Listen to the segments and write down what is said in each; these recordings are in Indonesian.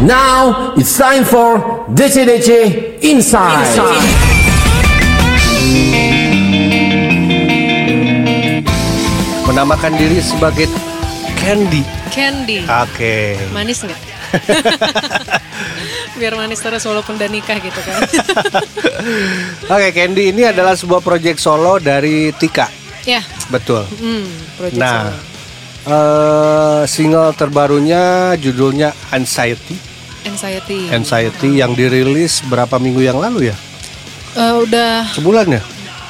Now it's time for DC-DC Inside. Menamakan diri sebagai Candy. Candy. Oke. Manis nggak? Biar manis terus walaupun udah nikah gitu kan. Oke, Candy ini adalah sebuah proyek solo dari Tika. ya, Betul. hmm, project Nah, solo. eh, single terbarunya judulnya Anxiety. Anxiety. Anxiety yang dirilis berapa minggu yang lalu ya? Eh, udah Sebulan ya?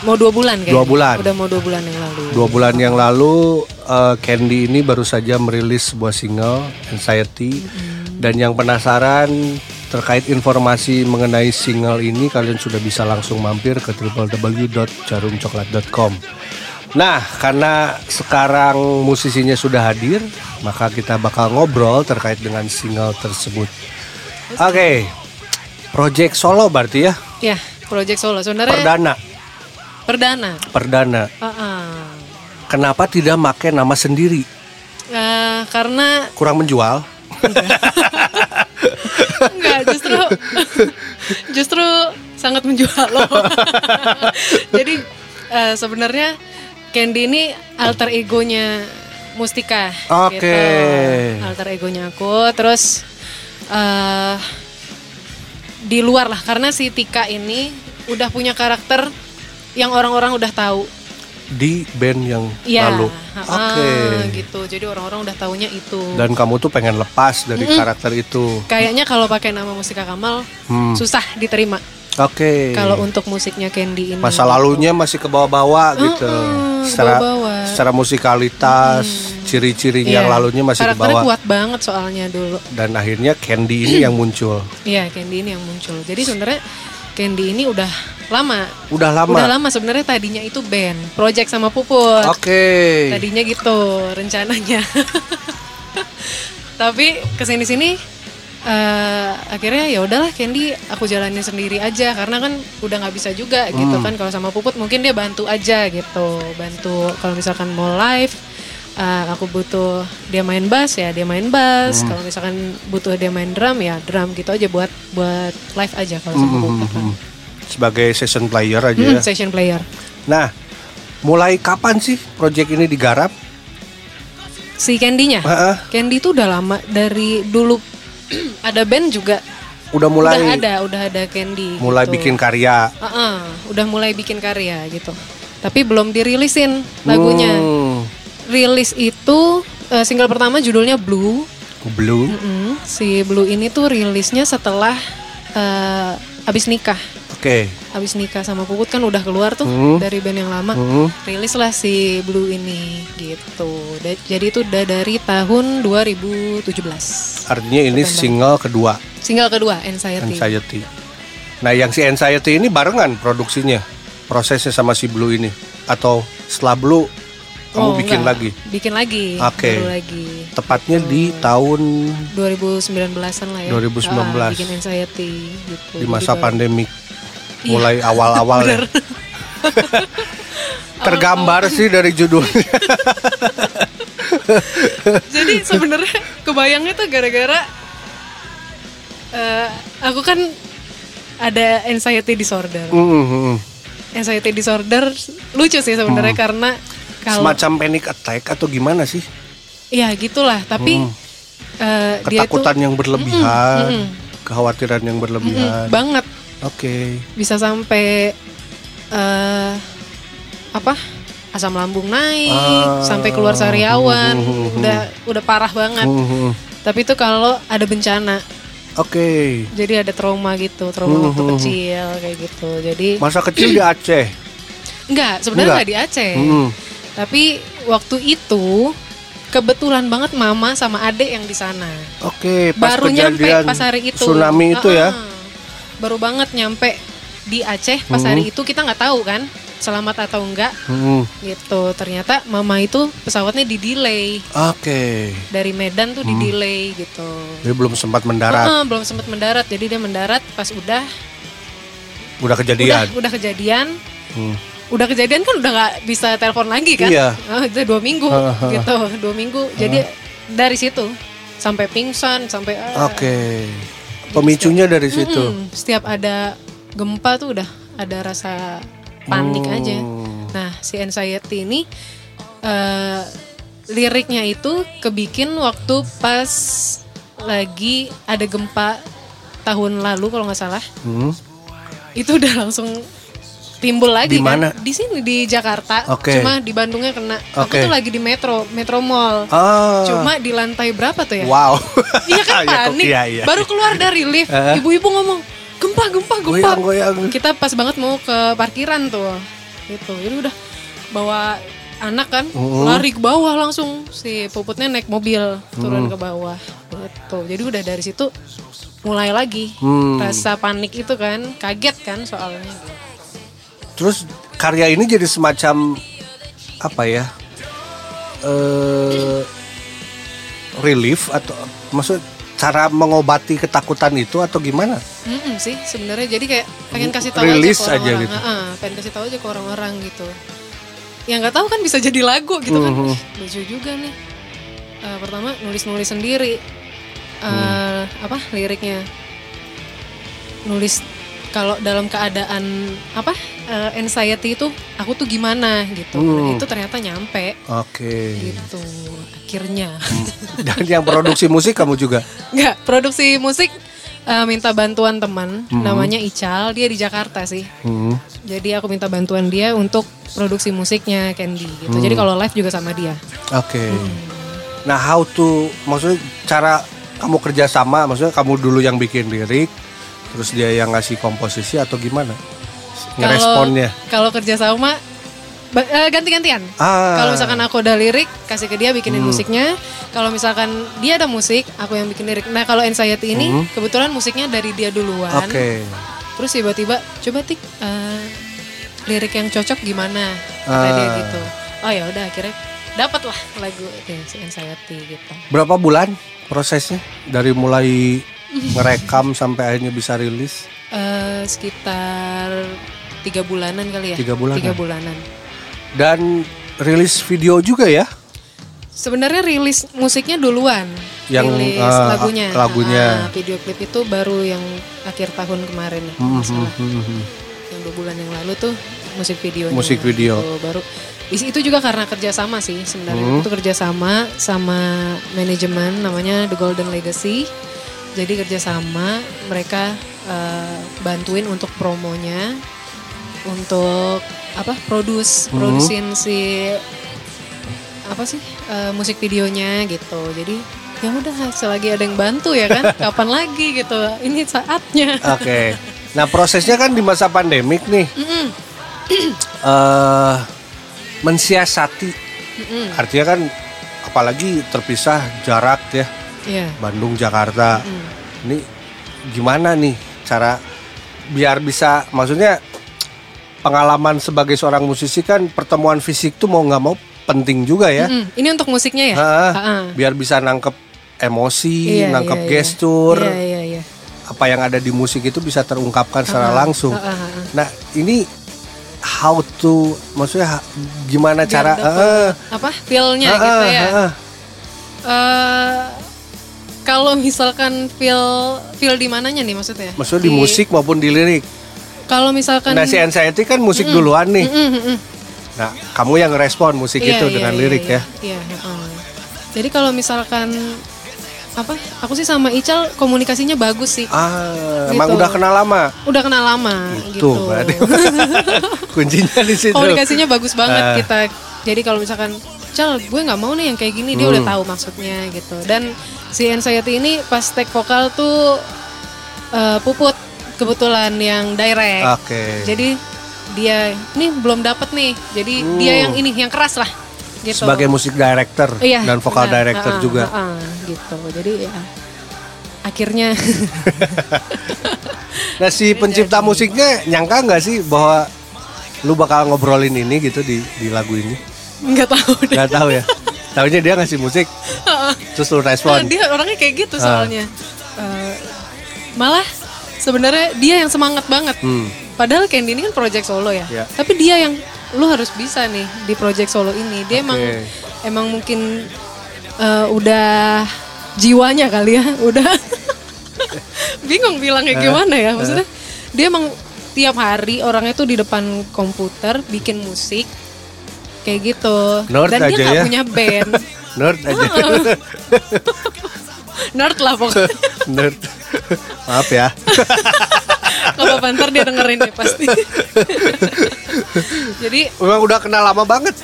mau dua bulan kayaknya. Dua bulan. Udah mau dua bulan yang lalu. Dua bulan yang lalu eh, Candy ini baru saja merilis sebuah single Anxiety dan yang penasaran terkait informasi mengenai single ini kalian sudah bisa langsung mampir ke www.jarumcoklat.com. Nah, karena sekarang musisinya sudah hadir, maka kita bakal ngobrol terkait dengan single tersebut. Oke. Project solo berarti ya? Ya, project solo. Sebenarnya Perdana, perdana. perdana. Ah-ah. Kenapa tidak pakai nama sendiri? Eh, karena Kurang menjual? enggak justru justru sangat menjual loh. Jadi eh, sebenarnya Candy ini alter egonya Mustika. Oke. gitu. Alter egonya aku. Terus eh di luar lah karena si Tika ini udah punya karakter yang orang-orang udah tahu. di band yang Iya. lalu. Oke. gitu. Jadi orang-orang udah taunya itu. Dan kamu tuh pengen lepas dari karakter itu. Kayaknya kalau pakai nama Mustika Kamal Hmm. susah diterima. Oke. Kalau untuk musiknya Candy ini. masa lalunya masih ke bawah-bawah gitu. Mm-mm, Secara bawa-bawa. secara musikalitas, ciri-ciri yang Iya. lalunya masih Karakternya bawah. kuat banget soalnya dulu. Dan akhirnya Candy ini yang muncul. Iya, Candy ini yang muncul. Jadi sebenarnya Candy ini udah lama. Udah lama. Udah lama sebenarnya tadinya itu band, project sama Puput. Oke. Tadinya gitu rencananya. Tapi ke sini sini eh akhirnya ya udahlah Candy aku jalanin sendiri aja karena kan udah nggak bisa juga gitu Hmm. kan kalau sama Puput mungkin dia bantu aja gitu bantu kalau misalkan mau live eh, aku butuh dia main bass ya dia main bass Hmm. kalau misalkan butuh dia main drum ya drum gitu aja buat buat live aja kalau sama Puput kan. Sebagai session player aja Hmm, ya. session player Nah, mulai kapan sih project ini digarap? si Candy-nya Heeh. Candy tuh udah lama dari dulu ada band juga Udah mulai udah ada udah ada Candy mulai gitu. bikin karya. Heeh, udah mulai bikin karya gitu tapi belum dirilisin lagunya Hmm. Rilis itu eh, single pertama judulnya Blue Blue. Mm-mm. si Blue ini tuh rilisnya setelah eh, abis nikah Oke. abis nikah sama Puput kan udah keluar tuh Hmm. dari band yang lama Hmm. rilislah si Blue ini gitu Da- jadi itu udah dari tahun 2017 Artinya ini September. single kedua single kedua Anxiety Anxiety. Nah, yang si Anxiety ini barengan produksinya, prosesnya sama si Blue ini, atau setelah Blue kamu Oh, bikin enggak. lagi? bikin lagi Oke. baru lagi Tepatnya di tahun 2019-an lah ya 2019. Ah, bikin Anxiety gitu di masa pandemik, Iya. mulai awal-awal ya. Tergambar sih dari judulnya. jadi sebenarnya kebayangnya tuh gara-gara eh, aku kan ada anxiety disorder Hmm, anxiety disorder lucu sih sebenarnya karena kalau Semacam panic attack atau gimana sih? ya gitulah tapi Hmm. eh, dia tuh Ketakutan yang berlebihan, Mm-mm, kekhawatiran yang berlebihan. banget Oke. bisa sampai eh apa asam lambung naik Ah. sampai keluar sariawan Hmm. udah udah parah banget Hmm, tapi itu kalau ada bencana Oke. jadi ada trauma gitu trauma waktu Hmm. kecil kayak gitu jadi Masa kecil di Aceh. enggak sebenarnya Enggak? nggak di Aceh Hmm. Tapi waktu itu kebetulan banget mama sama adek yang di sana Oke, pas baru nyampe kejadian pas hari itu tsunami itu ya. Ah, baru banget nyampe di Aceh pas hari itu kita nggak tahu kan selamat atau enggak Hmm. gitu ternyata mama itu pesawatnya di delay Oke. dari Medan tuh di Hmm. delay gitu Dia belum sempat mendarat. Heeh, belum sempat mendarat jadi dia mendarat pas udah Udah udah kejadian. udah kejadian Hmm. Udah kejadian kan udah nggak bisa telepon lagi kan Iya. Oh, itu dua minggu gitu dua minggu jadi dari situ sampai pingsan, sampai ah. Oke. Pemicunya dari situ. Mm-mm. Setiap ada gempa tuh udah ada rasa panik Hmm. aja. Nah, si anxiety ini eh, liriknya itu kebikin waktu pas lagi ada gempa tahun lalu kalau nggak salah. Hmm. Itu udah langsung timbul lagi Di mana? kan? Di sini di Jakarta. Oke. Cuma di Bandungnya kena. Aku Oke. tuh lagi di Metro, Metro Mall. Ah. Cuma di lantai berapa tuh ya? Wow. Iya kan Ya, panik. iya, iya. Baru keluar dari lift, Eh. ibu-ibu ngomong gempa, gempa, gempa. Goyang, goyang. Kita pas banget mau ke parkiran tuh, gitu. Jadi udah bawa anak kan, Mm-hmm. lari ke bawah langsung si puputnya naik mobil turun Mm. ke bawah, gitu. Jadi udah dari situ mulai lagi Hmm. rasa panik itu kan, kaget kan soalnya. Terus karya ini jadi semacam apa ya? Eh relief atau maksud cara mengobati ketakutan itu atau gimana? Mm-mm sih sebenarnya jadi kayak pengen kasih tahu Rilis aja ke aja orang-orang. gitu. Heeh, pengen kasih tahu aja ke orang-orang gitu. Yang nggak tahu kan bisa jadi lagu gitu kan. Mhm. Ih, Lucu juga nih. Eh, pertama nulis-nulis sendiri. Eh, Hmm. apa liriknya? Nulis kalau dalam keadaan apa eh, anxiety itu aku tuh gimana gitu. Nah, Hmm. itu ternyata nyampe Oke. gitu akhirnya. Dan yang produksi musik kamu juga. Nggak, produksi musik eh, minta bantuan teman Mhm. namanya Ical, dia di Jakarta sih. Hmm. Jadi aku minta bantuan dia untuk produksi musiknya Candy gitu. Hmm. Jadi kalau live juga sama dia. Oke. Nah, how to maksudnya cara kamu kerja sama, maksudnya kamu dulu yang bikin lirik, terus dia yang ngasih komposisi atau gimana? Ngeresponnya. Kalau kalau kerja sama eh, ganti-gantian. Ah. Kalau misalkan aku ada lirik, kasih ke dia bikinin Hmm. musiknya. Kalau misalkan dia ada musik, aku yang bikin lirik. Nah, kalau Anxiety ini Hmm. kebetulan musiknya dari dia duluan. Oke. Terus tiba-tiba coba tik eh, lirik yang cocok gimana? Kata dia Ah. gitu. Oh ya udah akhirnya dapat lah lagu si Anxiety gitu. Berapa bulan prosesnya dari mulai ngerekam sampai akhirnya bisa rilis? Eh, sekitar tiga bulanan kali ya. Tiga bulanan. Tiga bulanan. Dan rilis video juga ya? Sebenarnya rilis musiknya duluan. Yang, rilis eh, lagunya. lagunya. Ah, video klip itu baru yang akhir tahun kemarin kalau Hmm. Yang dua bulan yang lalu tuh musik videonya. Musik video. Gitu, baru itu juga karena kerjasama sih sebenarnya Hmm. itu kerjasama sama manajemen namanya The Golden Legacy jadi kerjasama mereka eh, bantuin untuk promonya untuk apa produce Hmm. produsin si apa sih eh, musik videonya gitu jadi ya udah selagi ada yang bantu ya kan kapan lagi gitu ini saatnya Oke. Nah prosesnya kan di masa pandemik nih. Mm-mm. eh mensiasati. Mm-mm. Artinya kan apalagi terpisah jarak ya Iya. Bandung Jakarta. Mm. Ini gimana nih cara biar bisa maksudnya pengalaman sebagai seorang musisi kan pertemuan fisik tuh mau nggak mau penting juga ya. Mm-mm. Ini untuk musiknya ya? Ha-ha. Ha-ha. Biar bisa nangkep emosi, Iya, nangkep iya, iya. gestur, Iya, iya, iya. apa yang ada di musik itu bisa terungkapkan secara langsung. Ha-ha, ha-ha. Nah ini how to maksudnya ha- gimana Biar cara eh, apa feel-nya gitu ya. Eh, kalau misalkan feel feel di mananya nih maksudnya? Maksudnya di musik maupun di lirik. Kalau misalkan Nah si anxiety kan musik duluan nih. Mm, mm, mm. Nah kamu yang respon musik Iya, itu iya, dengan iya, lirik iya. ya. Iya, heeh. Jadi kalau misalkan apa? Aku sih sama Ical komunikasinya bagus sih. Ah Gitu. emang udah kenal lama. Udah kenal lama Itu gitu. berarti. Kuncinya di situ. Komunikasinya bagus banget Ah. kita. Jadi kalau misalkan Cal, gue nggak mau nih yang kayak gini, dia Hmm. udah tahu maksudnya gitu. Dan si Anxiety ini pas take vokal tuh eh, puput kebetulan yang direct. Oke. Jadi dia ini belum dapet nih. Jadi Hmm. dia yang ini yang keras lah. Gitu. Sebagai musik director Iya, dan vokal benar. director Ah, juga. ah, ah, gitu. Jadi ya akhirnya Nah si pencipta musiknya nyangka nggak sih bahwa lu bakal ngobrolin ini gitu di di lagu ini? Nggak tahu deh. Gak tahu ya. Tahunya dia ngasih musik, terus lu respon. dia orangnya kayak gitu Ah. soalnya. Eh, malah sebenarnya dia yang semangat banget. Hmm. Padahal Candy ini kan project solo ya. Ya. Tapi dia yang lu harus bisa nih di project solo ini. Dia emang Oke. emang mungkin eh, udah jiwanya kali ya udah bingung bilangnya gimana ya maksudnya dia emang tiap hari orangnya tuh di depan komputer bikin musik kayak gitu Nerd dan dia aja nggak ya. punya band Nerd aja. nerd lah pokoknya Nerd. Maaf ya. Gak apa-apa ntar dia dengerin deh pasti jadi Memang udah kenal lama banget.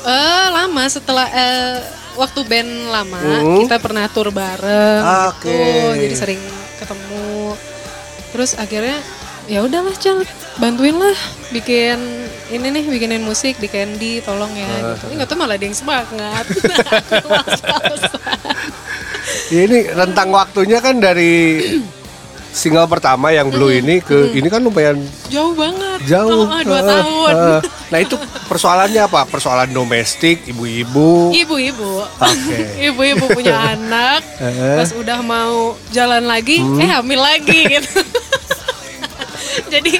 eh lama setelah eh, waktu band lama Hmm. kita pernah tur bareng Oke. gitu jadi sering ketemu terus akhirnya ya udahlah Cal bantuin lah bikin ini nih bikinin musik di Candy tolong ya Ah. gitu. Ini nggak tahu malah ada yang semangat. Ya, ini rentang waktunya kan dari single pertama yang Blue ini ke ini kan lumayan jauh banget jauh. Oh, dua Ah, tahun ah. Nah itu persoalannya apa? Persoalan domestik, ibu-ibu. ibu-ibu Oke. ibu-ibu punya anak pas udah mau jalan lagi Hmm. eh hamil lagi gitu jadi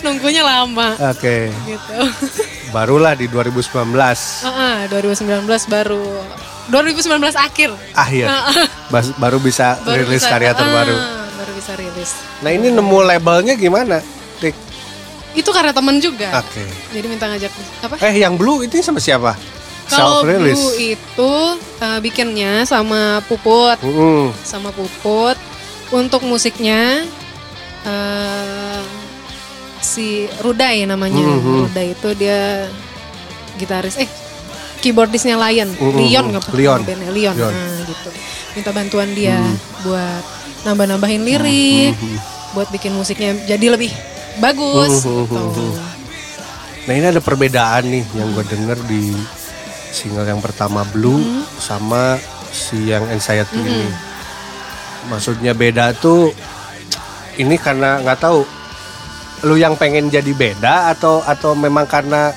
nunggunya lama Oke. gitu Barulah di 2019 Heeh, 2019 baru 2019 akhir akhir bas- baru bisa rilis bisa- karya terbaru. baru bisa rilis Nah ini nemu labelnya gimana? Tik. itu karena temen juga Oke. jadi minta ngajak apa Eh yang Blue ini sama siapa? kalau. Blue itu eh, bikinnya sama Puput Mm-mm. sama Puput untuk musiknya eh si Rudai namanya Mhm. Rudai itu dia gitaris eh keyboardisnya Lion Mhm. Leon nggak apa Leon. bandnya Leon, Leon. Nah, gitu minta bantuan dia Mhm. buat nambah-nambahin lirik buat bikin musiknya jadi lebih bagus Mhm. gitu. Nah ini ada perbedaan nih yang gue denger di single yang pertama Blue Mm-hmm. sama si yang Anxiety ini. Maksudnya beda tuh ini karena nggak tahu lu yang pengen jadi beda atau atau memang karena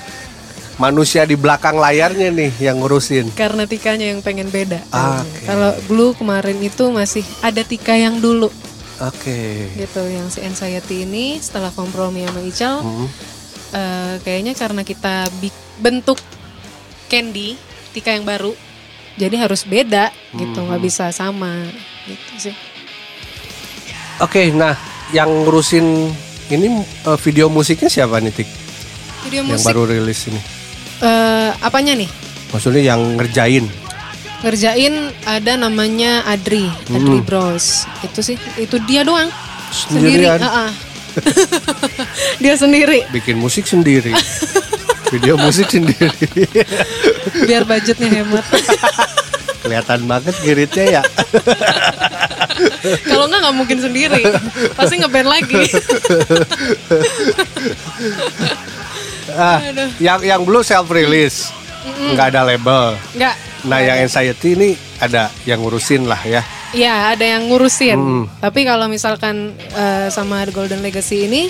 manusia di belakang layarnya nih yang ngurusin. karena tikanya yang pengen beda Ah, Oke. kalau Blue kemarin itu masih ada tika yang dulu Oke. gitu yang si anxiety ini setelah kompromi sama Ical Hmm. eh, kayaknya karena kita bentuk candy tika yang baru jadi harus beda gitu nggak bisa sama gitu sih Oke, nah yang ngurusin ini eh, video musiknya siapa nih Tik? video Yang musik baru rilis ini. eh, apanya nih? Maksudnya yang ngerjain. ngerjain ada namanya Adri Adri Bros. Itu sih itu dia doang. Sendiri ah, ah. dia sendiri. Bikin musik sendiri. Video musik sendiri. Biar budgetnya hemat. Kelihatan banget giritnya ya kalau nggak nggak mungkin sendiri pasti ngeband lagi ah, yang yang blue self release nggak ada label nggak nah yang anxiety ini ada yang ngurusin lah ya Iya ada yang ngurusin. Hmm. Tapi kalau misalkan eh, sama The Golden Legacy ini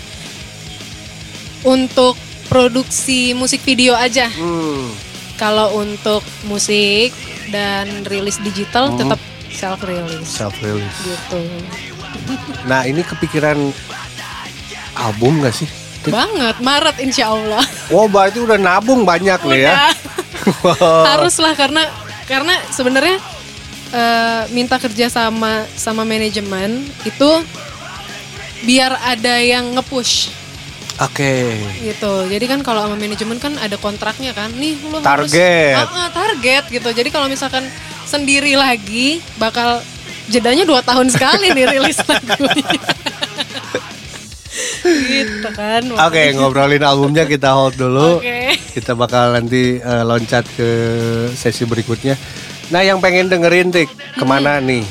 untuk produksi musik video aja. hmm. Kalau untuk musik dan rilis digital Hmm. tetap self release self release gitu. nah ini kepikiran album gak sih? Banget Maret insya Allah. Wow berarti udah nabung banyak nih ya Udah. Haruslah karena karena sebenarnya eh, minta kerja sama sama manajemen itu biar ada yang nge-push. Oke gitu jadi kan kalau sama manajemen kan ada kontraknya kan nih lu harus Target. Ah, ah, target gitu jadi kalau misalkan sendiri lagi bakal jedanya dua tahun sekali nih rilis lagunya. Gitu kan Oke ngobrolin albumnya kita hold dulu. Oke. Kita bakal nanti eh, loncat ke sesi berikutnya. Nah yang pengen dengerin Tik Ke mana nih?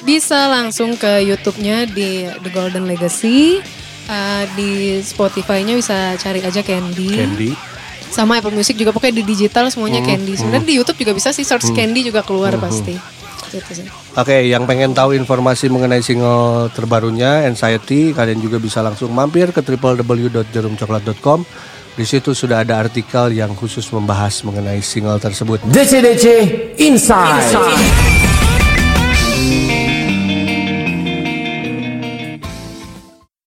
bisa langsung ke YouTube-nya di The Golden Legacy. Eh, di Spotify-nya bisa cari aja Candy. Candy sama Apple Music juga pokoknya di digital semuanya Hmm, Candy. Sebenarnya di YouTube juga bisa sih search Candy juga keluar pasti. Gitu sih. Oke, yang pengen tahu informasi mengenai single terbarunya Anxiety, kalian juga bisa langsung mampir ke www.jarumcoklat.com. Di situ sudah ada artikel yang khusus membahas mengenai single tersebut. DC DC Inside.